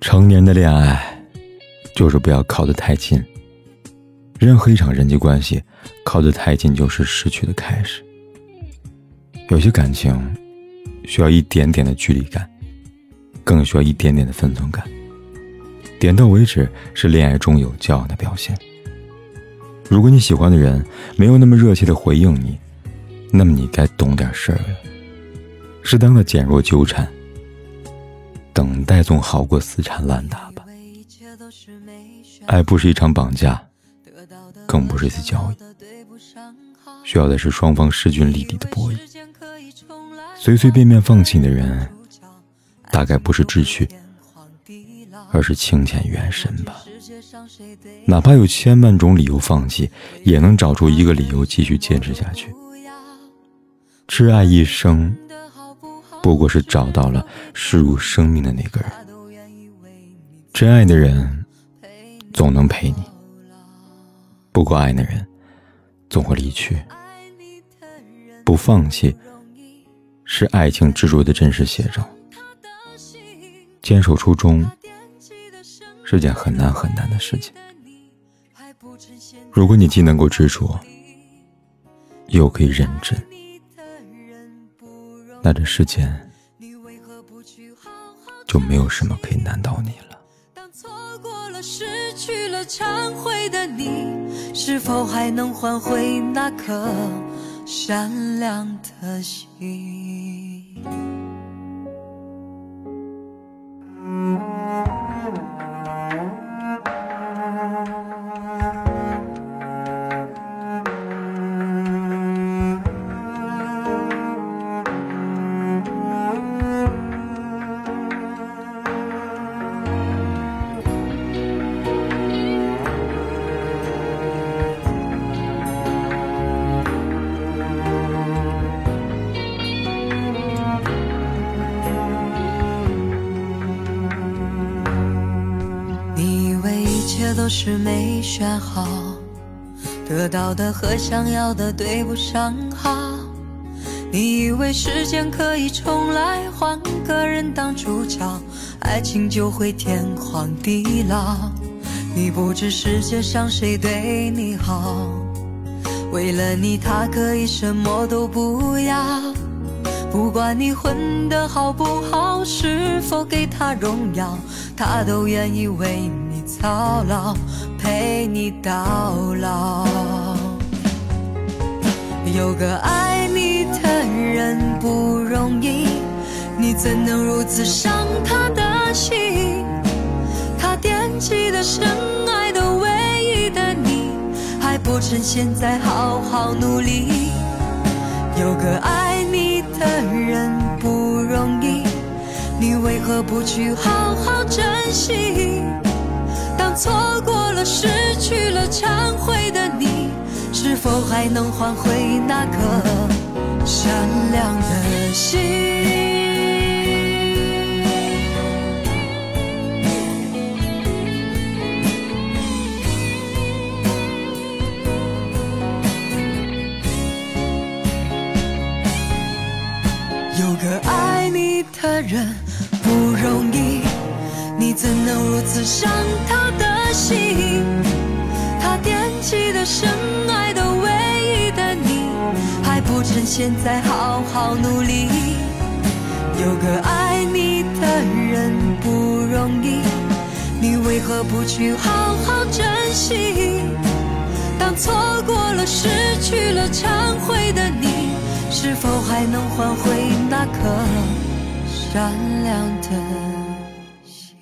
成年的恋爱，就是不要靠得太近。任何一场人际关系，靠得太近就是失去的开始。有些感情，需要一点点的距离感，更需要一点点的分寸感。点到为止是恋爱中有教养的表现。如果你喜欢的人没有那么热切的回应你，那么你该懂点事儿了，适当的减弱纠缠。等待总好过死缠烂打吧。爱不是一场绑架，更不是一次交易，需要的是双方势均力敌的博弈。随随便便放弃的人，大概不是志趣，而是清浅缘深吧。哪怕有千万种理由放弃，也能找出一个理由继续坚持下去。挚爱一生。不过是找到了视如生命的那个人，真爱的人总能陪你，不够爱的人总会离去。不放弃是爱情执着的真实写照，坚守初衷是件很难很难的事情。如果你既能够执着，又可以认真。那这世间就没有什么可以难倒你了。当错过了、失去了、忏悔的你，是否还能换回那颗善良的心？是没选好，得到的和想要的对不上号。你以为时间可以重来，换个人当主角，爱情就会天荒地老。你不知世界上谁对你好，为了你他可以什么都不要。不管你混得好不好，是否给他荣耀，他都愿意为你操劳，陪你到老。有个爱你的人不容易，你怎能如此伤他的心？他惦记的深爱的唯一的你，还不趁现在好好努力。有个爱你的人不容易，你为何不去好好珍惜？当错过了、失去了、忏悔的你，是否还能换回那颗善良的心？有个爱你的人不容易，你怎能如此伤他的心？他惦记的、深爱的、唯一的你，还不趁现在好好努力。有个爱你的人不容易，你为何不去好好珍惜？当错过了、失去了、忏悔的你。是否还能换回那颗善良的心？